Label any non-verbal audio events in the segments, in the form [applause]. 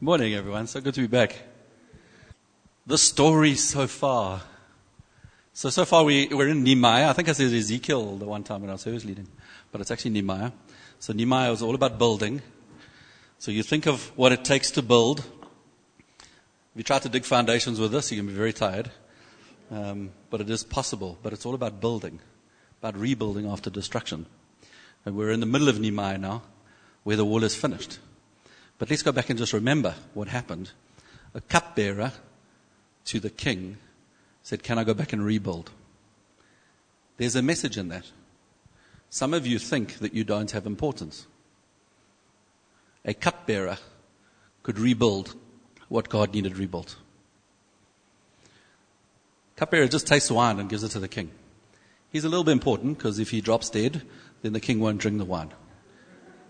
Morning, everyone. So good to be back. The story so far. So, so far we, we're in Nehemiah. I think I said Ezekiel the one time when I was service leading, but it's actually Nehemiah. So Nehemiah was all about building. So you think of what it takes to build. If you try to dig foundations with this, you can be very tired. Um, but it is possible. But it's all about building, about rebuilding after destruction. And we're in the middle of Nehemiah now, where the wall is finished. But let's go back and just remember what happened. A cupbearer to the king said, Can I go back and rebuild? There's a message in that. Some of you think that you don't have importance. A cupbearer could rebuild what God needed rebuilt. Cupbearer just tastes wine and gives it to the king. He's a little bit important because if he drops dead, then the king won't drink the wine.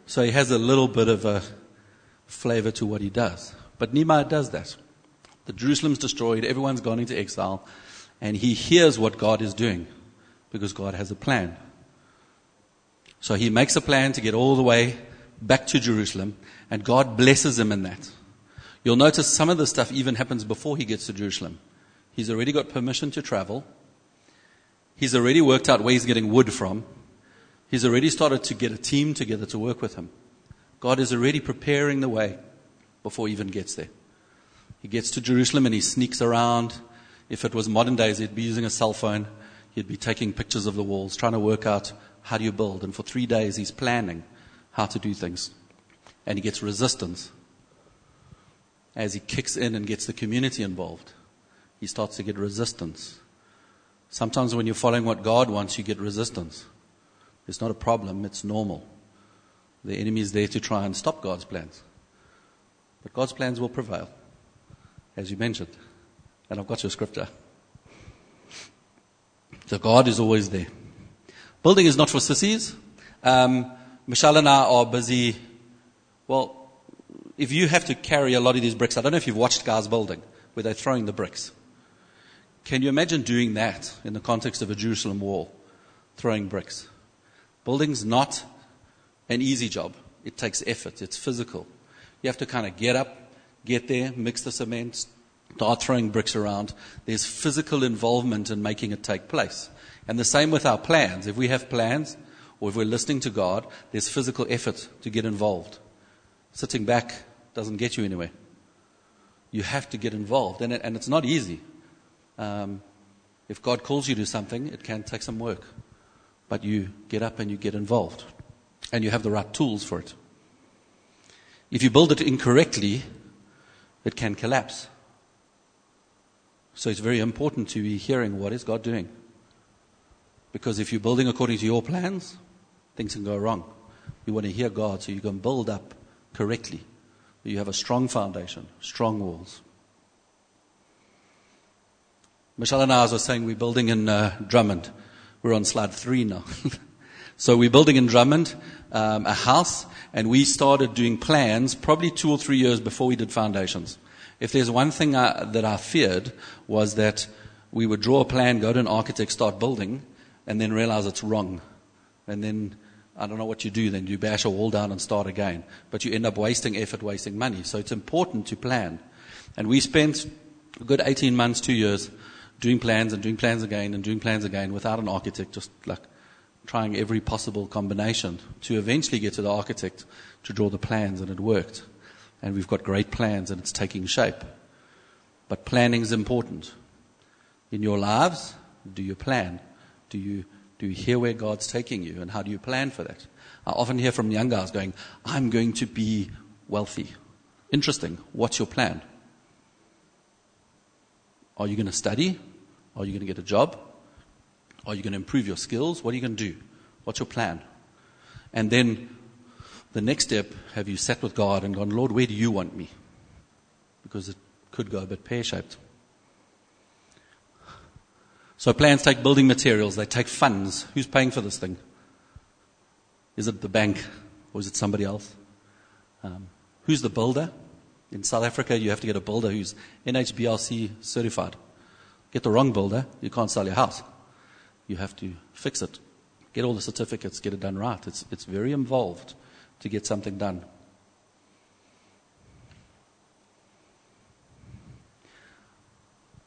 So he has a little bit of a flavor to what he does. But Nehemiah does that. The Jerusalem's destroyed, everyone's gone into exile, and he hears what God is doing because God has a plan. So he makes a plan to get all the way back to Jerusalem, and God blesses him in that. You'll notice some of the stuff even happens before he gets to Jerusalem. He's already got permission to travel. He's already worked out where he's getting wood from. He's already started to get a team together to work with him. God is already preparing the way before he even gets there. He gets to Jerusalem and he sneaks around. If it was modern days, he'd be using a cell phone. He'd be taking pictures of the walls, trying to work out how do you build. And for three days, he's planning how to do things. And he gets resistance. As he kicks in and gets the community involved, he starts to get resistance. Sometimes when you're following what God wants, you get resistance. It's not a problem, it's normal. The enemy is there to try and stop God's plans. But God's plans will prevail, as you mentioned. And I've got your scripture. So God is always there. Building is not for sissies. Um, Michelle and I are busy. Well, if you have to carry a lot of these bricks, I don't know if you've watched guys building, where they're throwing the bricks. Can you imagine doing that in the context of a Jerusalem wall? Throwing bricks. Building's not an easy job. It takes effort. It's physical. You have to kind of get up, get there, mix the cement, start throwing bricks around. There's physical involvement in making it take place. And the same with our plans. If we have plans, or if we're listening to God, there's physical effort to get involved. Sitting back doesn't get you anywhere. You have to get involved. And, it, and it's not easy. Um, if God calls you to something, it can take some work. But you get up and you get involved and you have the right tools for it. If you build it incorrectly, it can collapse. So it's very important to be hearing what is God doing. Because if you're building according to your plans, things can go wrong. You want to hear God so you can build up correctly. You have a strong foundation, strong walls. Michelle and I, was saying, we're building in uh, Drummond. We're on slide three now. [laughs] so we're building in Drummond um, a house, and we started doing plans probably two or three years before we did foundations. If there's one thing I, that I feared was that we would draw a plan, go to an architect, start building, and then realize it's wrong. And then I don't know what you do then. You bash a wall down and start again. But you end up wasting effort, wasting money. So it's important to plan. And we spent a good 18 months, two years, doing plans and doing plans again and doing plans again without an architect, just like trying every possible combination to eventually get to the architect to draw the plans, and it worked. And we've got great plans, and it's taking shape. But planning is important. In your lives, do you plan? Do you, do you hear where God's taking you, and how do you plan for that? I often hear from young guys going, I'm going to be wealthy. Interesting. What's your plan? Are you going to study? Are you going to get a job? Are you going to improve your skills? What are you going to do? What's your plan? And then the next step, have you sat with God and gone, Lord, where do you want me? Because it could go a bit pear shaped. So plans take building materials, they take funds. Who's paying for this thing? Is it the bank or is it somebody else? Um, who's the builder? In South Africa, you have to get a builder who's NHBRC certified. Get the wrong builder, you can't sell your house you have to fix it. Get all the certificates, get it done right. It's, it's very involved to get something done.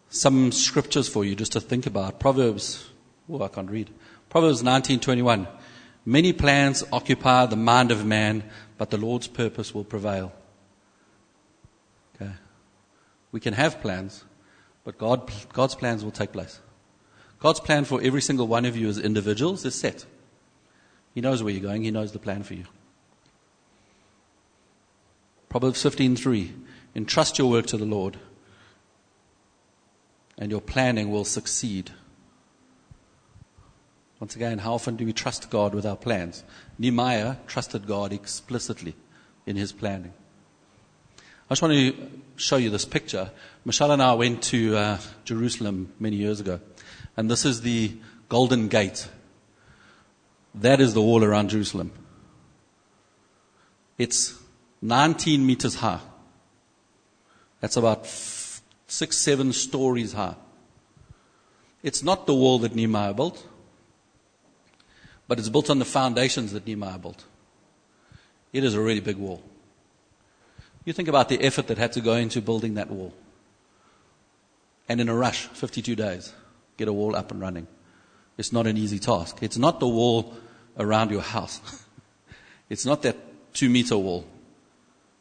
Some scriptures for you just to think about. Proverbs, oh, I can't read. Proverbs 19:21. Many plans occupy the mind of man, but the Lord's purpose will prevail. Okay. We can have plans, but God, God's plans will take place. God's plan for every single one of you as individuals is set. He knows where you're going, He knows the plan for you. Proverbs 15:3 Entrust your work to the Lord and your planning will succeed. Once again, how often do we trust God with our plans? Nehemiah trusted God explicitly in his planning. I just want to show you this picture. Michelle and I went to uh, Jerusalem many years ago, and this is the Golden Gate. That is the wall around Jerusalem. It's 19 meters high. That's about six, seven stories high. It's not the wall that Nehemiah built, but it's built on the foundations that Nehemiah built. It is a really big wall. You think about the effort that had to go into building that wall. And in a rush, 52 days, get a wall up and running. It's not an easy task. It's not the wall around your house. [laughs] it's not that two meter wall.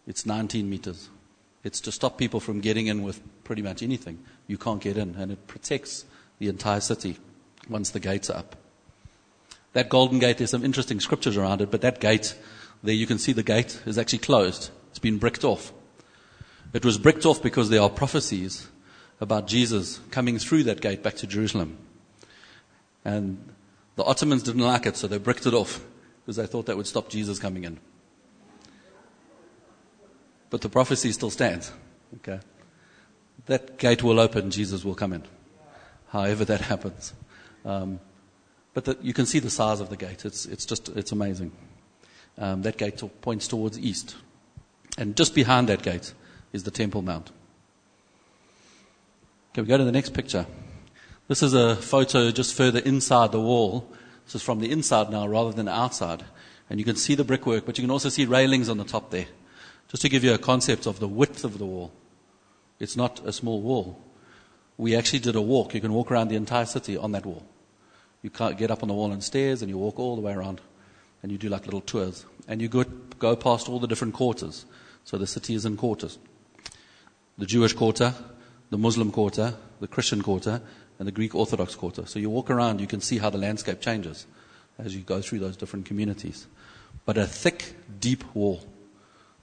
It's 19 meters. It's to stop people from getting in with pretty much anything. You can't get in, and it protects the entire city once the gates are up. That golden gate, there's some interesting scriptures around it, but that gate, there you can see the gate is actually closed. It's been bricked off. It was bricked off because there are prophecies about Jesus coming through that gate back to Jerusalem. And the Ottomans didn't like it, so they bricked it off because they thought that would stop Jesus coming in. But the prophecy still stands. Okay? That gate will open, Jesus will come in. However that happens. Um, but the, you can see the size of the gate. It's, it's just, it's amazing. Um, that gate points towards east. And just behind that gate is the Temple Mount. Can we go to the next picture? This is a photo just further inside the wall. This is from the inside now rather than outside. And you can see the brickwork, but you can also see railings on the top there. Just to give you a concept of the width of the wall. It's not a small wall. We actually did a walk. You can walk around the entire city on that wall. You can't get up on the wall and stairs and you walk all the way around and you do like little tours. And you go, go past all the different quarters. So the city is in quarters. The Jewish quarter, the Muslim quarter, the Christian quarter, and the Greek Orthodox quarter. So you walk around, you can see how the landscape changes as you go through those different communities. But a thick, deep wall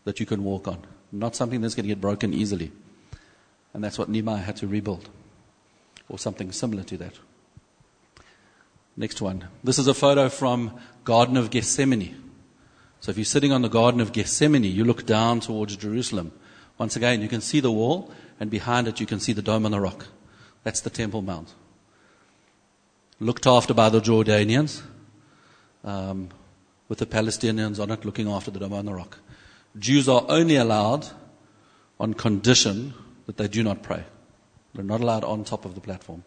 that you can walk on. Not something that's going to get broken easily. And that's what Nehemiah had to rebuild. Or something similar to that. Next one. This is a photo from Garden of Gethsemane. So if you're sitting on the Garden of Gethsemane, you look down towards Jerusalem. Once again, you can see the wall, and behind it you can see the Dome on the Rock. That's the Temple Mount. Looked after by the Jordanians, um, with the Palestinians on it looking after the Dome on the Rock. Jews are only allowed on condition that they do not pray. They're not allowed on top of the platform.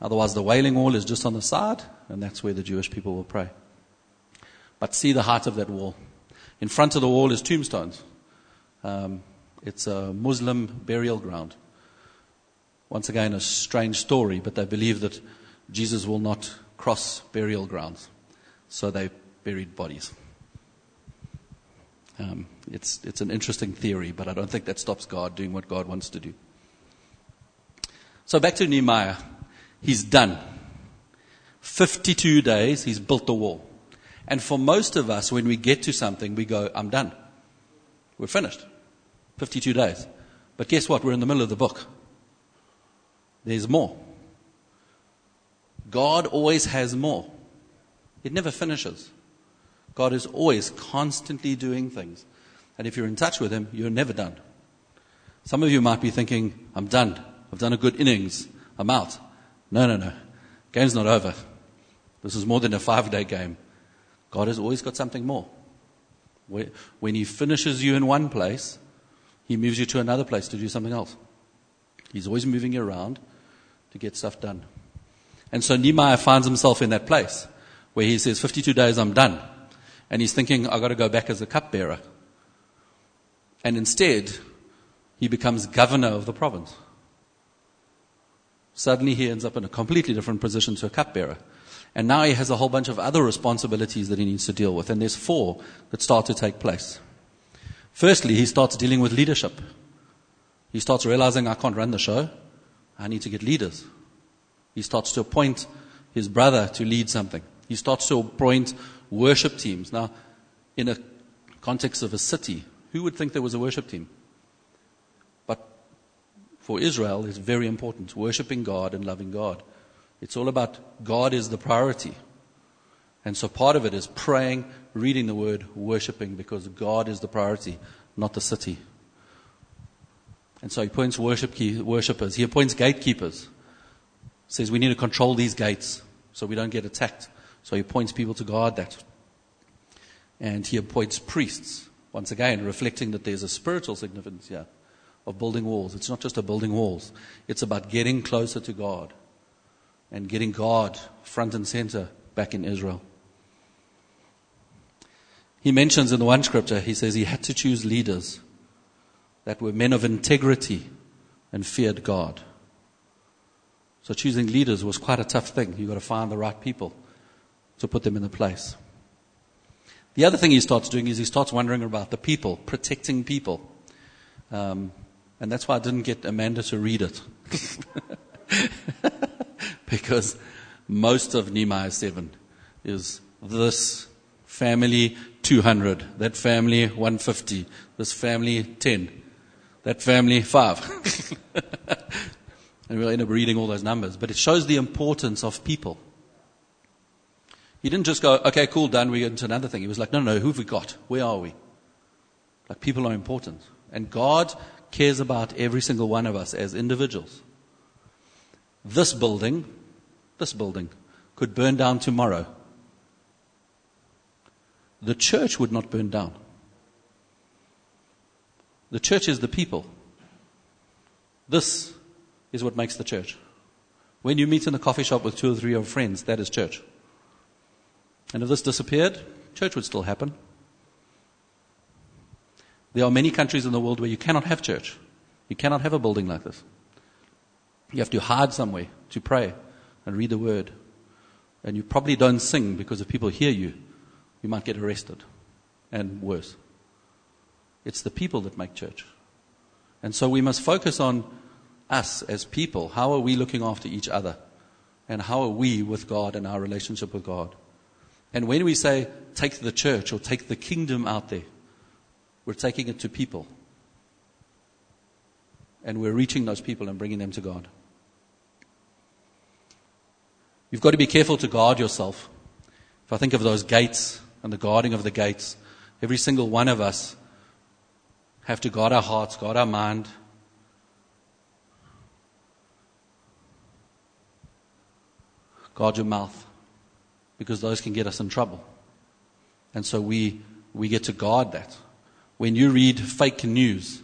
Otherwise, the Wailing Wall is just on the side, and that's where the Jewish people will pray. But see the height of that wall. In front of the wall is tombstones. Um, it's a Muslim burial ground. Once again, a strange story, but they believe that Jesus will not cross burial grounds. So they buried bodies. Um, it's, it's an interesting theory, but I don't think that stops God doing what God wants to do. So back to Nehemiah. He's done. 52 days, he's built the wall. And for most of us, when we get to something, we go, I'm done. We're finished. 52 days. But guess what? We're in the middle of the book. There's more. God always has more. It never finishes. God is always constantly doing things. And if you're in touch with Him, you're never done. Some of you might be thinking, I'm done. I've done a good innings. I'm out. No, no, no. Game's not over. This is more than a five day game. God has always got something more. When He finishes you in one place, He moves you to another place to do something else. He's always moving you around to get stuff done. And so Nehemiah finds himself in that place where he says, 52 days, I'm done and he's thinking, I've got to go back as a cupbearer. And instead, he becomes governor of the province. Suddenly he ends up in a completely different position to a cupbearer. And now he has a whole bunch of other responsibilities that he needs to deal with. And there's four that start to take place. Firstly, he starts dealing with leadership. He starts realizing I can't run the show. I need to get leaders. He starts to appoint his brother to lead something. He starts to appoint worship teams. Now, in a context of a city, who would think there was a worship team? But for Israel, it's very important worshiping God and loving God. It's all about God is the priority. And so part of it is praying, reading the word, worshiping, because God is the priority, not the city. And so he appoints worship key, worshippers. He appoints gatekeepers. Says we need to control these gates so we don't get attacked. So he appoints people to guard that. And he appoints priests. Once again, reflecting that there's a spiritual significance here of building walls. It's not just a building walls. It's about getting closer to God and getting God front and center back in Israel. He mentions in the one scripture, he says he had to choose leaders that were men of integrity and feared God. So choosing leaders was quite a tough thing. You've got to find the right people to put them in the place. The other thing he starts doing is he starts wondering about the people, protecting people. Um, and that's why I didn't get Amanda to read it. [laughs] because most of Nehemiah 7 is this family 200, that family 150, this family 10, that family 5. [laughs] and we'll end up reading all those numbers. But it shows the importance of people. He didn't just go, okay, cool, done, we get into another thing. He was like, no, no, who have we got? Where are we? Like, people are important. And God cares about every single one of us as individuals. This building, this building, could burn down tomorrow. The church would not burn down. The church is the people. This is what makes the church. When you meet in a coffee shop with two or three of your friends, that is church. And if this disappeared, church would still happen. There are many countries in the world where you cannot have church. You cannot have a building like this. You have to hide somewhere to pray and read the word. And you probably don't sing because if people hear you, you might get arrested and worse. It's the people that make church. And so we must focus on us as people. How are we looking after each other? And how are we with God and our relationship with God? And when we say take the church or take the kingdom out there, we're taking it to people. And we're reaching those people and bringing them to God. You've got to be careful to guard yourself. If I think of those gates and the guarding of the gates, every single one of us have to guard our hearts, guard our mind. Guard your mouth, because those can get us in trouble. And so we, we get to guard that. When you read fake news,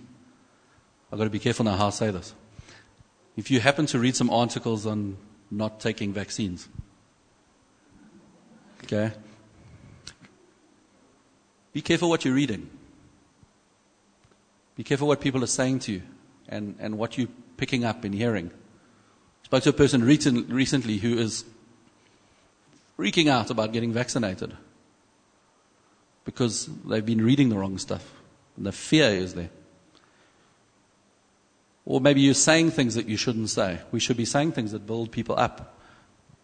I've got to be careful now how I say this. If you happen to read some articles on not taking vaccines. Okay? Be careful what you're reading. Be careful what people are saying to you and, and what you're picking up and hearing. I spoke to a person recent, recently who is freaking out about getting vaccinated because they've been reading the wrong stuff and the fear is there. Or maybe you're saying things that you shouldn't say. We should be saying things that build people up.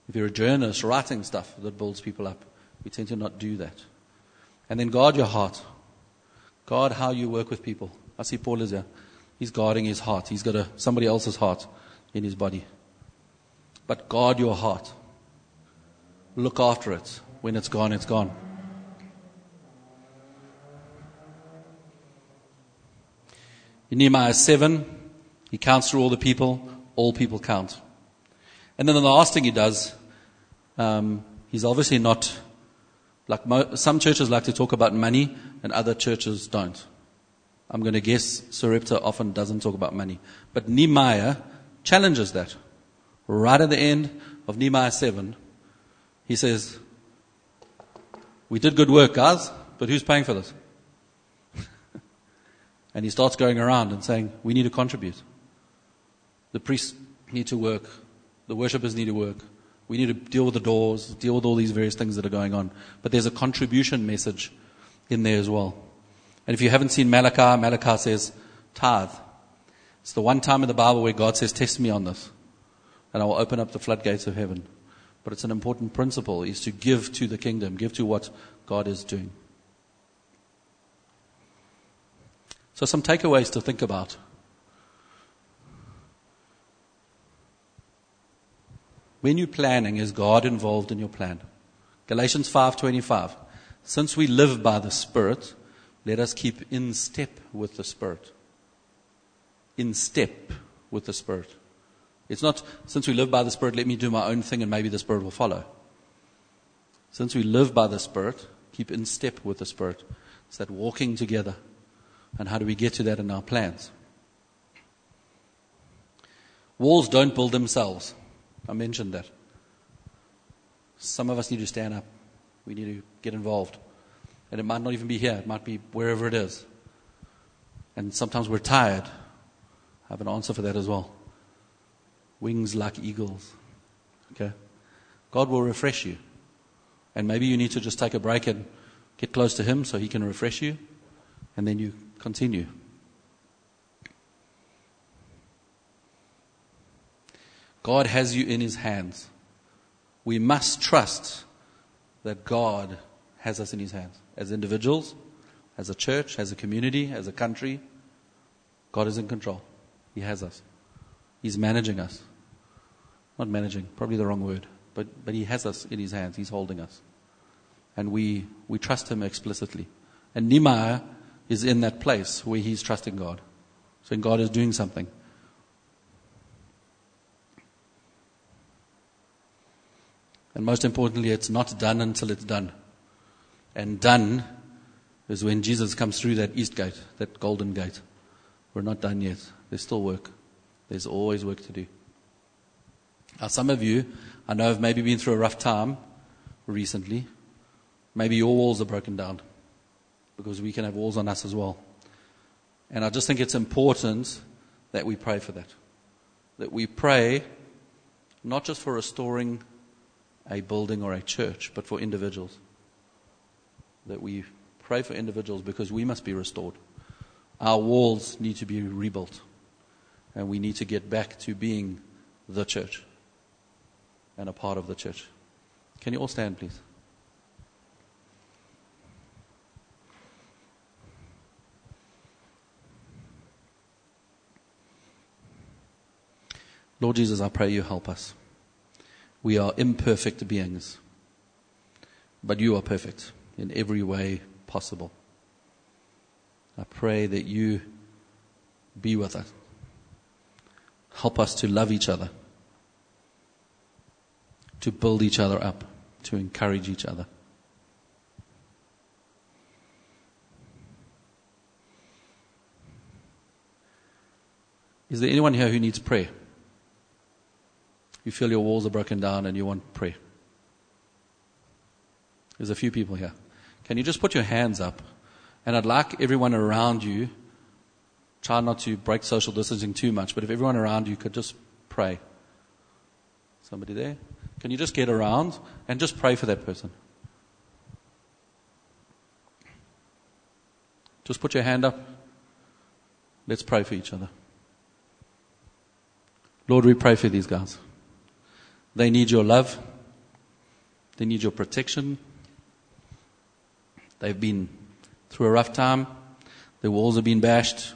If you're a journalist writing stuff that builds people up, we tend to not do that. And then guard your heart. Guard how you work with people. I see Paul is here. He's guarding his heart. He's got a, somebody else's heart in his body. But guard your heart. Look after it. When it's gone, it's gone. In Nehemiah 7, he counts through all the people, all people count. And then the last thing he does, um, he's obviously not, like mo- some churches like to talk about money and other churches don't. I'm going to guess Sarepta often doesn't talk about money. But Nehemiah challenges that. Right at the end of Nehemiah 7, he says, We did good work, guys, but who's paying for this? [laughs] and he starts going around and saying, We need to contribute. The priests need to work. The worshippers need to work. We need to deal with the doors, deal with all these various things that are going on. But there's a contribution message in there as well. And if you haven't seen Malachi, Malachi says, tithe. It's the one time in the Bible where God says, test me on this. And I will open up the floodgates of heaven. But it's an important principle is to give to the kingdom, give to what God is doing. So some takeaways to think about. When you're planning, is God involved in your plan? Galatians 5:25. Since we live by the Spirit, let us keep in step with the Spirit. In step with the Spirit. It's not, since we live by the Spirit, let me do my own thing and maybe the Spirit will follow. Since we live by the Spirit, keep in step with the Spirit. It's that walking together. And how do we get to that in our plans? Walls don't build themselves. I mentioned that. Some of us need to stand up. We need to get involved. And it might not even be here, it might be wherever it is. And sometimes we're tired. I have an answer for that as well. Wings like eagles. Okay? God will refresh you. And maybe you need to just take a break and get close to Him so He can refresh you. And then you continue. God has you in His hands. We must trust that God has us in His hands. As individuals, as a church, as a community, as a country, God is in control. He has us. He's managing us. Not managing, probably the wrong word, but, but He has us in His hands. He's holding us. And we, we trust Him explicitly. And Nehemiah is in that place where he's trusting God. So God is doing something. And most importantly, it's not done until it's done. And done is when Jesus comes through that east gate, that golden gate. We're not done yet. There's still work. There's always work to do. Now, some of you, I know, have maybe been through a rough time recently. Maybe your walls are broken down because we can have walls on us as well. And I just think it's important that we pray for that. That we pray not just for restoring a building or a church, but for individuals. That we pray for individuals because we must be restored. Our walls need to be rebuilt. And we need to get back to being the church and a part of the church. Can you all stand, please? Lord Jesus, I pray you help us. We are imperfect beings, but you are perfect in every way possible. I pray that you be with us. Help us to love each other, to build each other up, to encourage each other. Is there anyone here who needs prayer? You feel your walls are broken down and you want prayer. There's a few people here. Can you just put your hands up? And I'd like everyone around you, try not to break social distancing too much, but if everyone around you could just pray. Somebody there? Can you just get around and just pray for that person? Just put your hand up. Let's pray for each other. Lord, we pray for these guys. They need your love. They need your protection. They've been through a rough time. Their walls have been bashed.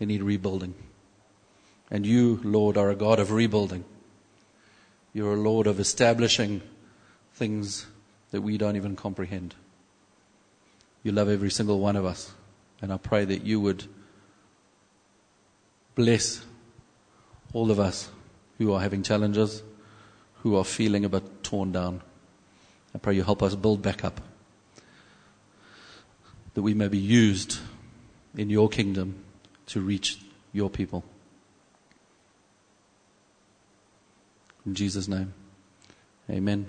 They need rebuilding. And you, Lord, are a God of rebuilding. You're a Lord of establishing things that we don't even comprehend. You love every single one of us. And I pray that you would bless all of us who are having challenges who are feeling a bit torn down. I pray you help us build back up. That we may be used in your kingdom to reach your people. In Jesus' name, amen.